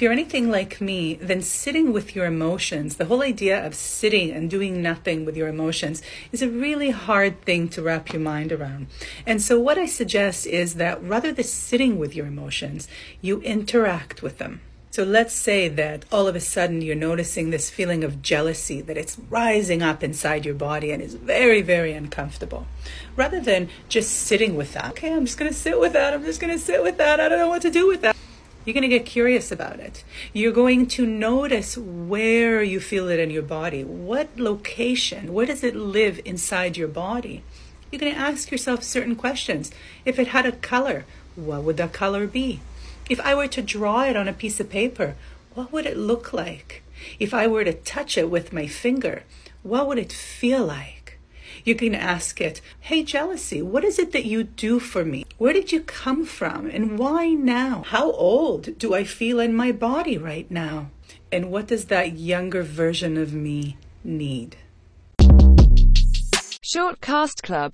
If you're anything like me, then sitting with your emotions, the whole idea of sitting and doing nothing with your emotions, is a really hard thing to wrap your mind around. And so, what I suggest is that rather than sitting with your emotions, you interact with them. So let's say that all of a sudden you're noticing this feeling of jealousy, that it's rising up inside your body and is very, very uncomfortable. Rather than just sitting with that, okay, I'm just going to sit with that, I'm just going to sit with that, I don't know what to do with that. You're going to get curious about it. You're going to notice where you feel it in your body. What location? Where does it live inside your body? You're going to ask yourself certain questions. If it had a color, what would that color be? If I were to draw it on a piece of paper, what would it look like? If I were to touch it with my finger, what would it feel like? You can ask it, Hey, jealousy, what is it that you do for me? Where did you come from? And why now? How old do I feel in my body right now? And what does that younger version of me need? Shortcast Club